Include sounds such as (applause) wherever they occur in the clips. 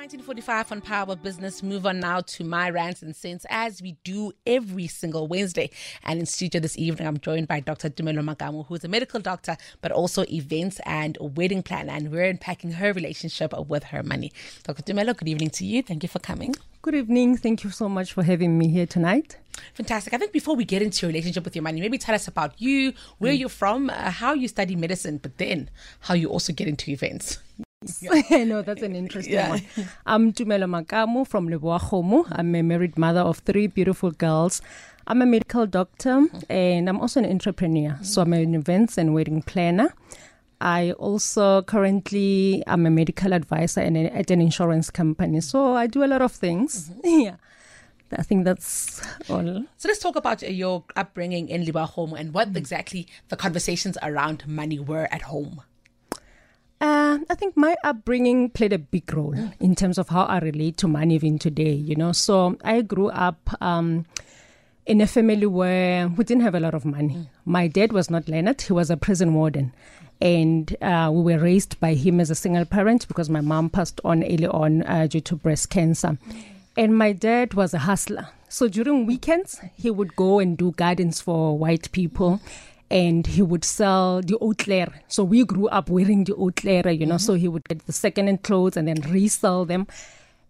At 1945 on Power Business, move on now to my Rands and Cents as we do every single Wednesday. And in studio this evening, I'm joined by Dr. Tumelo Makamu, who is a medical doctor, but also events and wedding planner. And we're unpacking her relationship with her money. Dr. Dumelo, good evening to you. Thank you for coming. Good evening. Thank you so much for having me here tonight. Fantastic. I think before we get into your relationship with your money, maybe tell us about you, where you're from, uh, how you study medicine, but then how you also get into events. (laughs) (laughs) I know that's an interesting Yeah. one. I'm Tumelo Makamu from Lebowakgomo. I'm a married mother of three beautiful girls. I'm a medical doctor and I'm also an entrepreneur. So I'm an events and wedding planner. I also currently am a medical advisor and a- at an insurance company. So I do a lot of things. Mm-hmm. (laughs) Yeah. I think that's all. So let's talk about your upbringing in Lebowakgomo and what mm. exactly the conversations around money were at home. Uh, I think my upbringing played a big role in terms of how I relate to money even today, you know. So I grew up um, in a family where we didn't have a lot of money. My dad was not Leonard, he was a prison warden. And uh, we were raised by him as a single parent because my mom passed on early on uh, due to breast cancer. And my dad was a hustler. So during weekends, he would go and do gardens for white people and he would sell the outlair. So we grew up wearing the outlair, you know, so he would get the second-hand clothes and then resell them.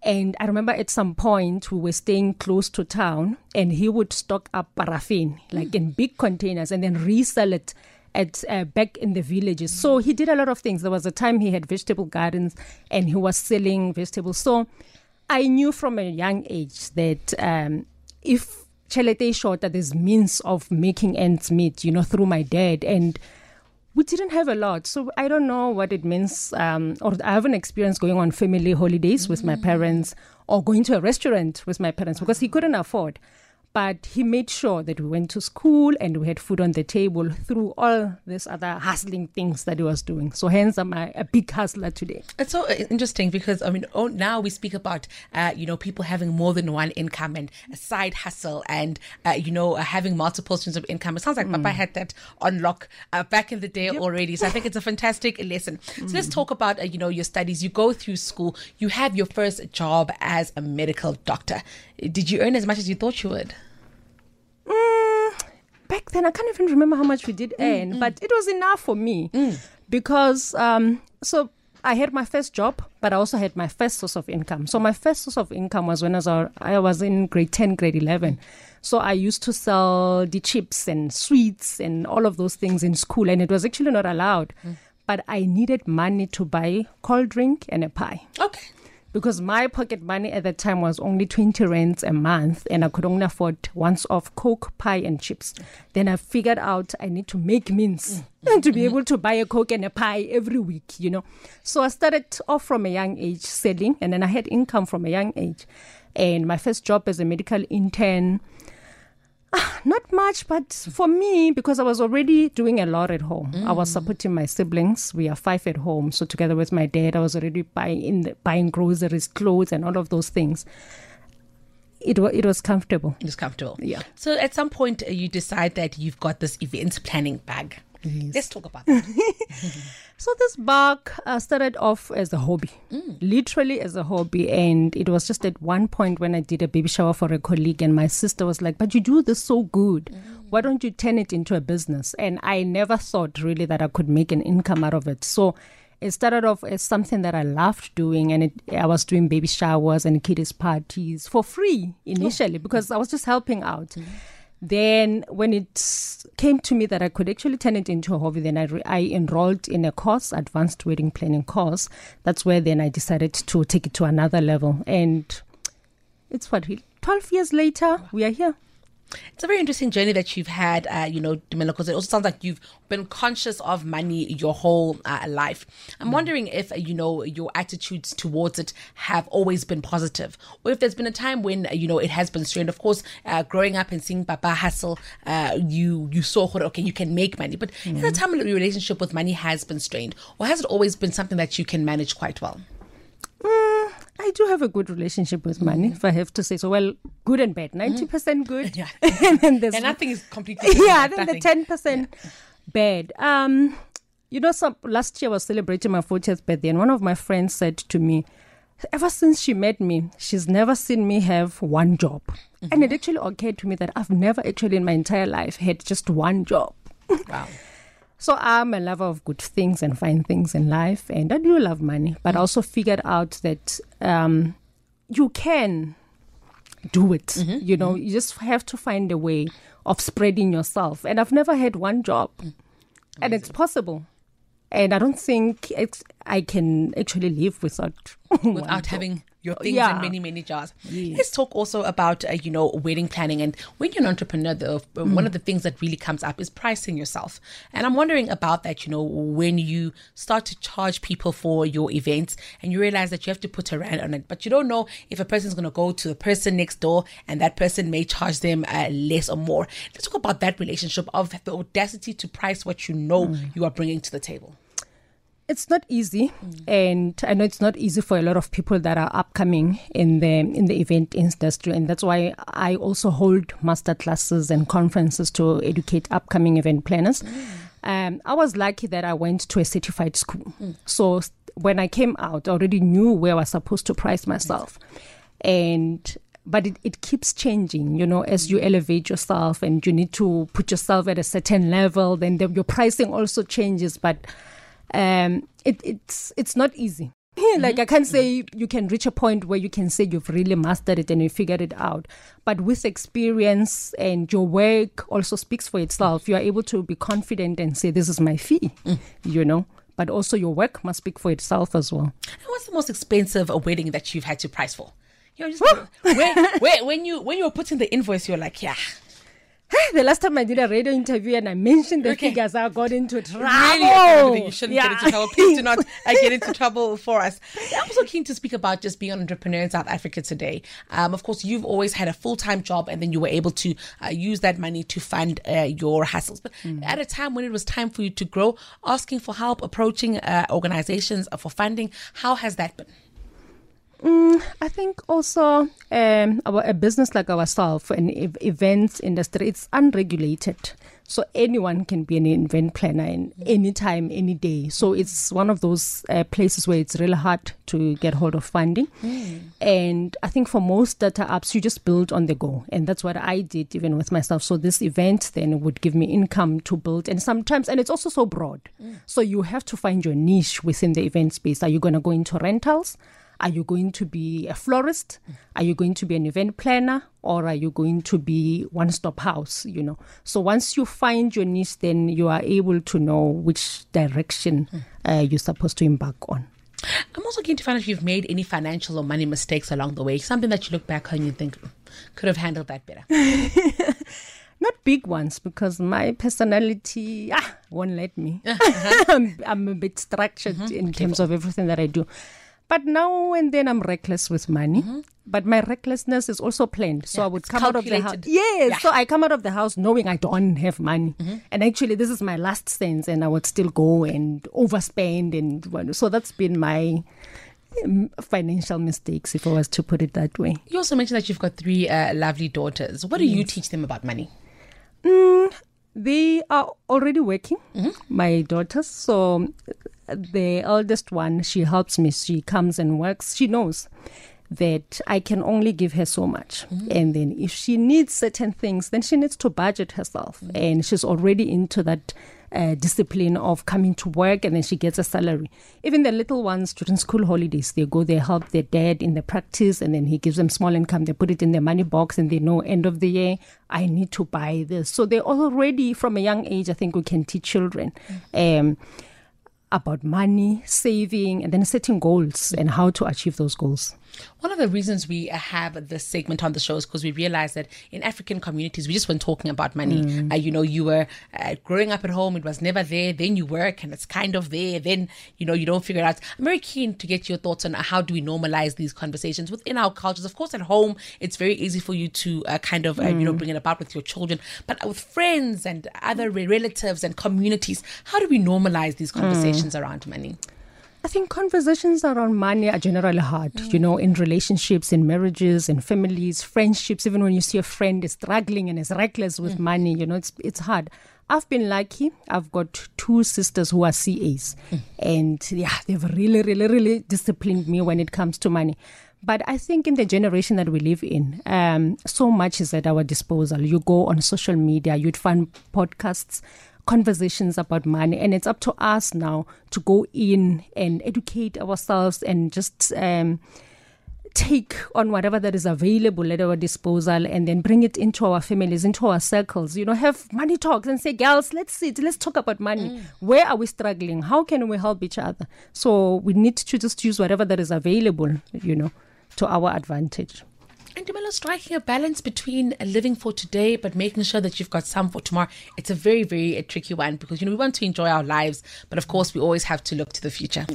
And I remember at some point we were staying close to town and he would stock up paraffin, like in big containers, and then resell it at uh, back in the villages. So he did a lot of things. There was a time he had vegetable gardens and he was selling vegetables. So I knew from a young age that um, if Chelete short, that there's means of making ends meet, you know, through my dad. And we didn't have a lot. So I don't know what it means, um, or I haven't experienced going on family holidays with my parents or going to a restaurant with my parents because he couldn't afford. But he made sure that we went to school and we had food on the table through all these other hustling things that he was doing. So hence I'm a, a big hustler today. It's so uh, interesting because I mean, oh, now we speak about uh, you know people having more than one income and a side hustle and uh, you know uh, having multiple streams of income. It sounds like Papa had that on lock uh, back in the day already. So I think it's a fantastic lesson. So let's talk about uh, you know your studies. You go through school. You have your first job as a medical doctor. Did you earn as much as you thought you would? Mm, back then, I can't even remember how much we did earn, but it was enough for me because um, so I had my first job, but I also had my first source of income. So my first source of income was when I was, I was in grade ten, grade eleven. So I used to sell the chips and sweets and all of those things in school, and it was actually not allowed. But I needed money to buy cold drink and a pie Okay. Because my pocket money at that time was only 20 rands a month and I could only afford once off Coke, pie, and chips. Then I figured out I need to make means mm-hmm. (laughs) to be mm-hmm. able to buy a Coke and a pie every week, you know. So I started off from a young age selling and then I had income from a young age. And my first job as a medical intern, not much, but for me, because I was already doing a lot at home, I was supporting my siblings. We are five at home, so together with my dad, I was already buying in the, buying groceries, clothes, and all of those things. It was it was comfortable. It was comfortable. Yeah. So at some point uh, you decide that you've got this events planning bag. Let's talk about that. (laughs) So this bug uh, started off as a hobby, mm. literally as a hobby, and it was just at one point when I did a baby shower for a colleague, and my sister was like, "But you do this so good, mm. why don't you turn it into a business?" And I never thought really that I could make an income out of it. So it started off as something that I loved doing, and it, I was doing baby showers and kiddies parties for free initially oh. because I was just helping out. Mm-hmm. Then, when it came to me that I could actually turn it into a hobby, then I, re- I enrolled in a course, advanced wedding planning course. That's where then I decided to take it to another level. And it's what, 12 years later, we are here. It's a very interesting journey that you've had, uh, you know, Tumelo, because it also sounds like you've been conscious of money your whole uh, life. I'm wondering if, uh, you know, your attitudes towards it have always been positive, or if there's been a time when, uh, you know, it has been strained. Of course, uh, growing up and seeing Papa hustle, uh, you you saw, okay, you can make money. But is there a time your relationship with money has been strained, or has it always been something that you can manage quite well? Mm, I do have a good relationship with money, if I have to say so. Well, good and bad. 90% good. (laughs) Yeah. (laughs) and then there's and nothing is completely. (laughs) yeah, then the nothing. ten percent bad. Um, you know, some last year I was celebrating my 40th birthday, and one of my friends said to me, ever since she met me, she's never seen me have one job. And it actually occurred to me that I've never actually in my entire life had just one job. Wow. So I'm a lover of good things and fine things in life, and I do love money. But I mm. also figured out that um, you can do it. Mm-hmm. You know, mm-hmm. you just have to find a way of spreading yourself. And I've never had one job, mm. and it's possible. And I don't think it's, I can actually live without (laughs) without having your things Yeah. in many many jars. Yes. Let's talk also about uh, you know wedding planning and when you're an entrepreneur. The, Mm. One of the things that really comes up is pricing yourself, and I'm wondering about that. You know, when you start to charge people for your events and you realize that you have to put a rand on it, but you don't know if a person's going to go to the person next door and that person may charge them uh, less or more. Let's talk about that relationship of the audacity to price what you know Mm. you are bringing to the table. It's not easy and i know it's not easy for a lot of people that are upcoming in the in the event industry and that's why i also hold master classes and conferences to educate upcoming event planners. Um, i was lucky that i went to a certified school. So when i came out i already knew where i was supposed to price myself. And but it, it keeps changing you know as you elevate yourself and you need to put yourself at a certain level then the, your pricing also changes. But um, it, it's it's not easy. (laughs) like I can't say you can reach a point where you can say you've really mastered it and you figured it out. But with experience and your work also speaks for itself. You are able to be confident and say, "This is my fee," you know. But also your work must speak for itself as well. And what's the most expensive wedding that you've had to price for? You know, just where, where, when you when you were putting the invoice, you're like, yeah, the last time I did a radio interview and I mentioned the Okay. figures, I got into trouble. really, I you shouldn't get into trouble. Please do not uh, (laughs) get into trouble for us. I'm also keen to speak about just being an entrepreneur in South Africa today. Um, of course, you've always had a full time job, and then you were able to uh, use that money to fund uh, your hustles. But at a time when it was time for you to grow, asking for help, approaching uh, organizations for funding, how has that been? I think also um, our, a business like ourselves, an ev- events industry, it's unregulated. So anyone can be an event planner in any time, any day. So it's one of those uh, places where it's really hard to get hold of funding. And I think for most startups, you just build on the go. And that's what I did even with myself. So this event then would give me income to build. And sometimes, and it's also so broad. So you have to find your niche within the event space. Are you going to go into rentals? Are you going to be a florist? Are you going to be an event planner? Or are you going to be one stop house? You know. So once you find your niche, then you are able to know which direction uh, you're supposed to embark on. I'm also keen to find out if you've made any financial or money mistakes along the way, something that you look back on and you think "Mm, could have handled that better. (laughs) Not big ones because my personality ah, won't let me. I'm, (laughs) (laughs) I'm a bit structured in terms of everything that I do. But now and then I'm reckless with money. But my recklessness is also planned. So Yeah, I would come out of the house. Yes. Yeah. So I come out of the house knowing I don't have money. And actually, this is my last sense, and I would still go and overspend. And so that's been my um, financial mistakes, if I was to put it that way. You also mentioned that you've got three uh, lovely daughters. What do you teach them about money? They are already working, my daughters. So the eldest one, she helps me. She comes and works. She knows that I can only give her so much. And then if she needs certain things, then she needs to budget herself. And she's already into that uh, discipline of coming to work and then she gets a salary. Even the little ones during school holidays, they go, they help their dad in the practice and then he gives them small income. They put it in their money box and they know end of the year, I need to buy this. So they already, from a young age, I think we can teach children. Um, about money, saving, and then setting goals and how to achieve those goals. One of the reasons we have this segment on the show is because we realize that in African communities, we just weren't talking about money. Uh, you know, you were uh, growing up at home, it was never there. Then you work and it's kind of there. Then, you know, you don't figure it out. I'm very keen to get your thoughts on how do we normalize these conversations within our cultures. Of course, at home, it's very easy for you to uh, kind of, uh, you know, bring it about with your children. But with friends and other relatives and communities, how do we normalize these conversations around money? I think conversations around money are generally hard, mm. you know, in relationships, in marriages, in families, friendships. Even when you see a friend is struggling and is reckless with mm. money, you know, it's it's hard. I've been lucky. I've got two sisters who are CAs, mm. and yeah, they've really, really, really disciplined me when it comes to money. But I think in the generation that we live in, um, so much is at our disposal. You go on social media, you'd find podcasts conversations about money and it's up to us now to go in and educate ourselves and just um, take on whatever that is available at our disposal and then bring it into our families, into our circles. You know, have money talks and say, girls, let's sit, let's talk about money. Mm. Where are we struggling? How can we help each other? So we need to just use whatever that is available, you know, to our advantage. And Tumelo, striking a balance between living for today but making sure that you've got some for tomorrow, it's a very, very a tricky one because, you know, we want to enjoy our lives, but of course we always have to look to the future.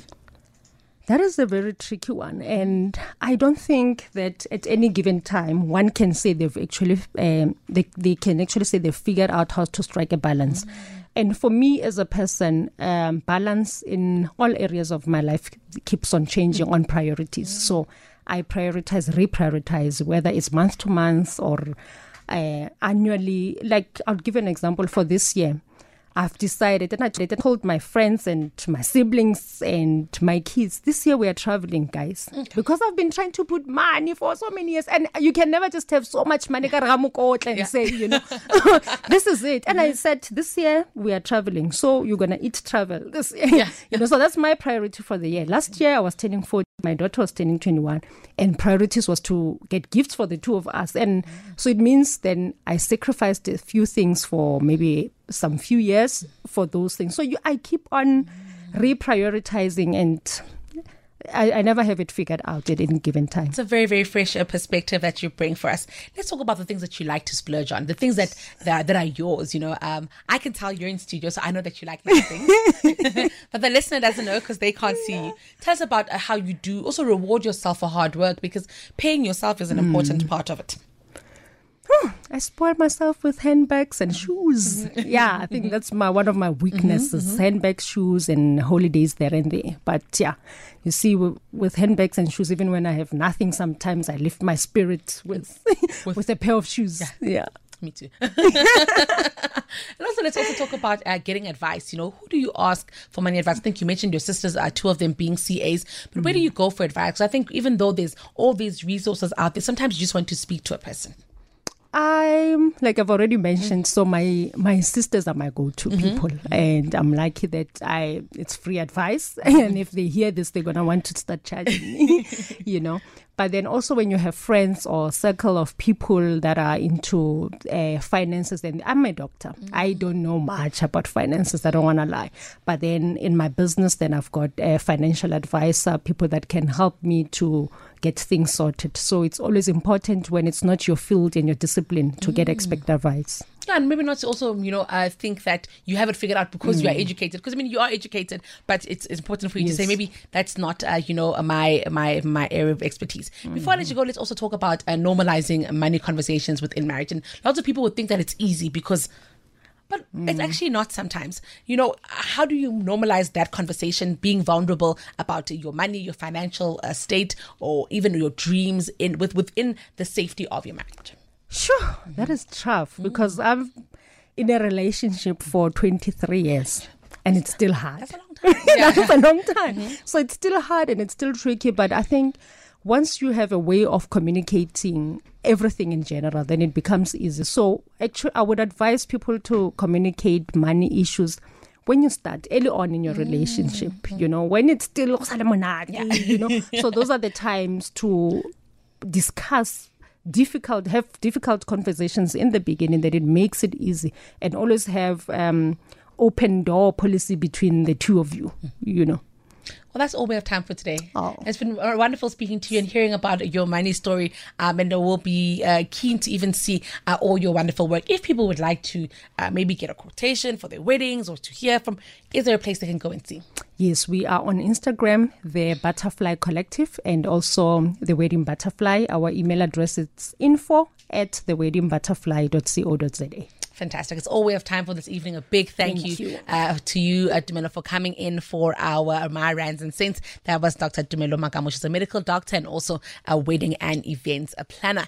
That is a very tricky one. And I don't think that at any given time one can say they've actually, um, they, they can actually say they've figured out how to strike a balance. Mm-hmm. And for me as a person, um, balance in all areas of my life keeps on changing mm-hmm. on priorities. Mm-hmm. So I prioritize, reprioritize, whether it's month to month or uh, annually. Like, I'll give an example for this year. I've decided, and I told my friends and my siblings and my kids, this year we are traveling, guys. Okay. Because I've been trying to put money for so many years, and you can never just have so much money and yeah. say, you know, (laughs) this is it. And mm-hmm. I said, this year we are traveling, so you're gonna eat travel this year. Yeah. (laughs) you know, so that's my priority for the year. Last year I was turning 40, my daughter was turning 21, and priorities was to get gifts for the two of us. And so it means then I sacrificed a few things for maybe some few years for those things. So you, I keep on reprioritizing and I, I, never have it figured out at any given time. It's a very, very fresh uh, perspective that you bring for us. Let's talk about the things that you like to splurge on, the things that that are, that are yours. You know, um, I can tell you're in studio, so I know that you like nice things. (laughs) but the listener doesn't know because they can't see you. Tell us about uh, how you do also reward yourself for hard work because paying yourself is an important mm. part of it. I spoil myself with handbags and shoes. Mm-hmm. (laughs) yeah, I think that's my one of my weaknesses: mm-hmm, mm-hmm. handbags, shoes, and holidays there and there. But yeah, you see, with, with, handbags and shoes, even when I have nothing, sometimes I lift my spirit with (laughs) with, with a pair of shoes. Yeah. yeah. Me too. (laughs) and also, let's also talk about uh, getting advice. You know, who do you ask for money advice? I think you mentioned your sisters, are two of them being CAs, but where do you go for advice? I think even though there's all these resources out there, sometimes you just want to speak to a person. I'm like I've already mentioned. So my my sisters are my go-to mm-hmm. people, and I'm lucky that I it's free advice. (laughs) And if they hear this, they're gonna want to start charging me, (laughs) you know. But then also when you have friends or circle of people that are into uh, finances, then I'm a doctor. Mm-hmm. I don't know much about finances. I don't want to lie. But then in my business, then I've got a financial advisor, people that can help me to get things sorted. So it's always important when it's not your field and your discipline to mm. get expert advice. Yeah, and maybe not also, you know, I think that you have it figured out because mm. you are mm. educated. Because I mean, you are educated, but it's, it's important for you yes. to say maybe that's not, uh, you know, my my my area of expertise. Mm. Before I let you go, let's also talk about uh, normalizing money conversations within marriage. And lots of people would think that it's easy because but mm. it's actually not sometimes. You know, how do you normalize that conversation, being vulnerable about your money, your financial uh, state, or even your dreams in with within the safety of your marriage? Sure, that is tough mm. because I'm in a relationship for 23 years and it's still hard. That's a long time. yeah. (laughs) That's a long time. Mm-hmm. So it's still hard and it's still tricky, but I think once you have a way of communicating everything in general, then it becomes easy. So actually, I would advise people to communicate money issues when you start early on in your relationship, mm-hmm. you know, when it's still, yeah. you know, (laughs) so those are the times to discuss difficult, have difficult conversations in the beginning that it makes it easy and always have um, open door policy between the two of you, you know. Well, that's all we have time for today. Oh. It's been wonderful speaking to you and hearing about your money story. Um, and we'll be uh, keen to even see uh, all your wonderful work. If people would like to uh, maybe get a quotation for their weddings or to hear from, is there a place they can go and see? Yes, we are on Instagram, the Butterfly Collective, and also the Wedding Butterfly. Our email address is info at theweddingbutterfly.co.za. Fantastic. It's all we have time for this evening. A big thank, Thank you, you. Uh, to you, uh, Tumelo, for coming in for our My Rands and Cents. That was Dr. Tumelo Makamu. She's a medical doctor and also a wedding and events a planner.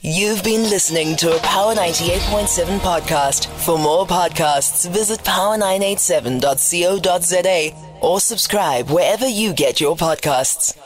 You've been listening to a Power 98.7 podcast. For more podcasts, visit power987.co.za or subscribe wherever you get your podcasts.